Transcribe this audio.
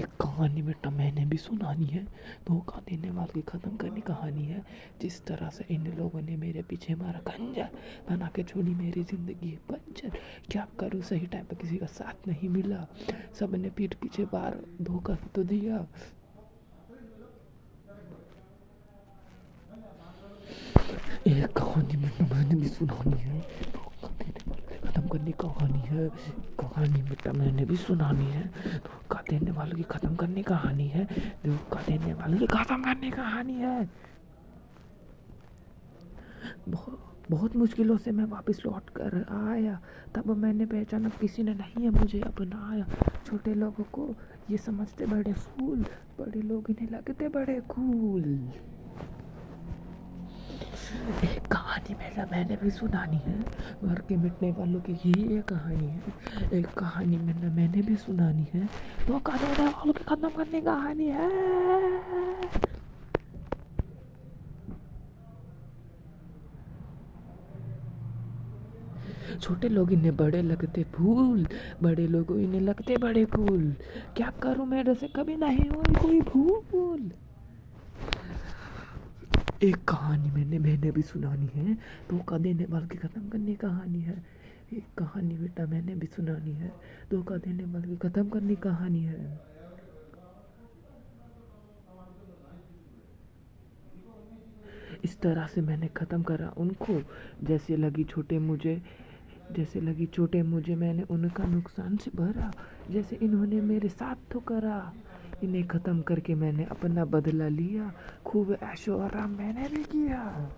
कहानी बेटा मैंने भी सुनानी है, धोखा देने वाले की ख़त्म करनी कहानी है। जिस तरह से इन लोगों ने मेरे पीछे मारा, खंजर बना के छोड़ी मेरी ज़िंदगी, बंजर। क्या करूँ? सही टाइम पर किसी का साथ नहीं मिला। सबने पीठ पीछे बार धोखा तो दिया। एक कहानी में मैंने भी सुनानी है। ख़त्म करने कहानी है। कहानी बेटा मैंने भी सुनानी है। धोखा देने वालों की ख़त्म करने कहानी है। धोखा देने वालों की ख़त्म करने कहानी है। बहुत बहुत मुश्किलों से मैं वापस लौट कर आया। तब मैंने पहचाना किसी ने नहीं है मुझे अपनाया। छोटे लोगों को ये समझते बड़े फूल, बड़े लोग इन्हें लगते बड़े कूल। एक मेरा मैंने भी सुनानी है। घर के मिटने वालों की ये कहानी है। एक कहानी मैंने मैंने भी सुनानी है। तो कहानी वालों की खत्म करने की कहानी है। छोटे लोग इन्हें बड़े लगते भूल बड़े लोग इन्हें लगते बड़े फूल। क्या करूँ मेरे से कभी नहीं हुई कोई भूल। एक कहानी मैंने मैंने भी सुनानी है। धोखा देने वाले की ख़त्म करने कहानी है। एक कहानी बेटा मैंने भी सुनानी है। धोखा देने वाले की ख़त्म करनी कहानी है। इस तरह से मैंने ख़त्म करा उनको। जैसे लगी छोटे मुझे, जैसे लगी छोटे मुझे, मैंने उनका नुकसान से भरा। जैसे इन्होंने मेरे साथ तो करा। इन्हें ख़त्म करके मैंने अपना बदला लिया। खूब ऐशो आराम मैंने भी किया।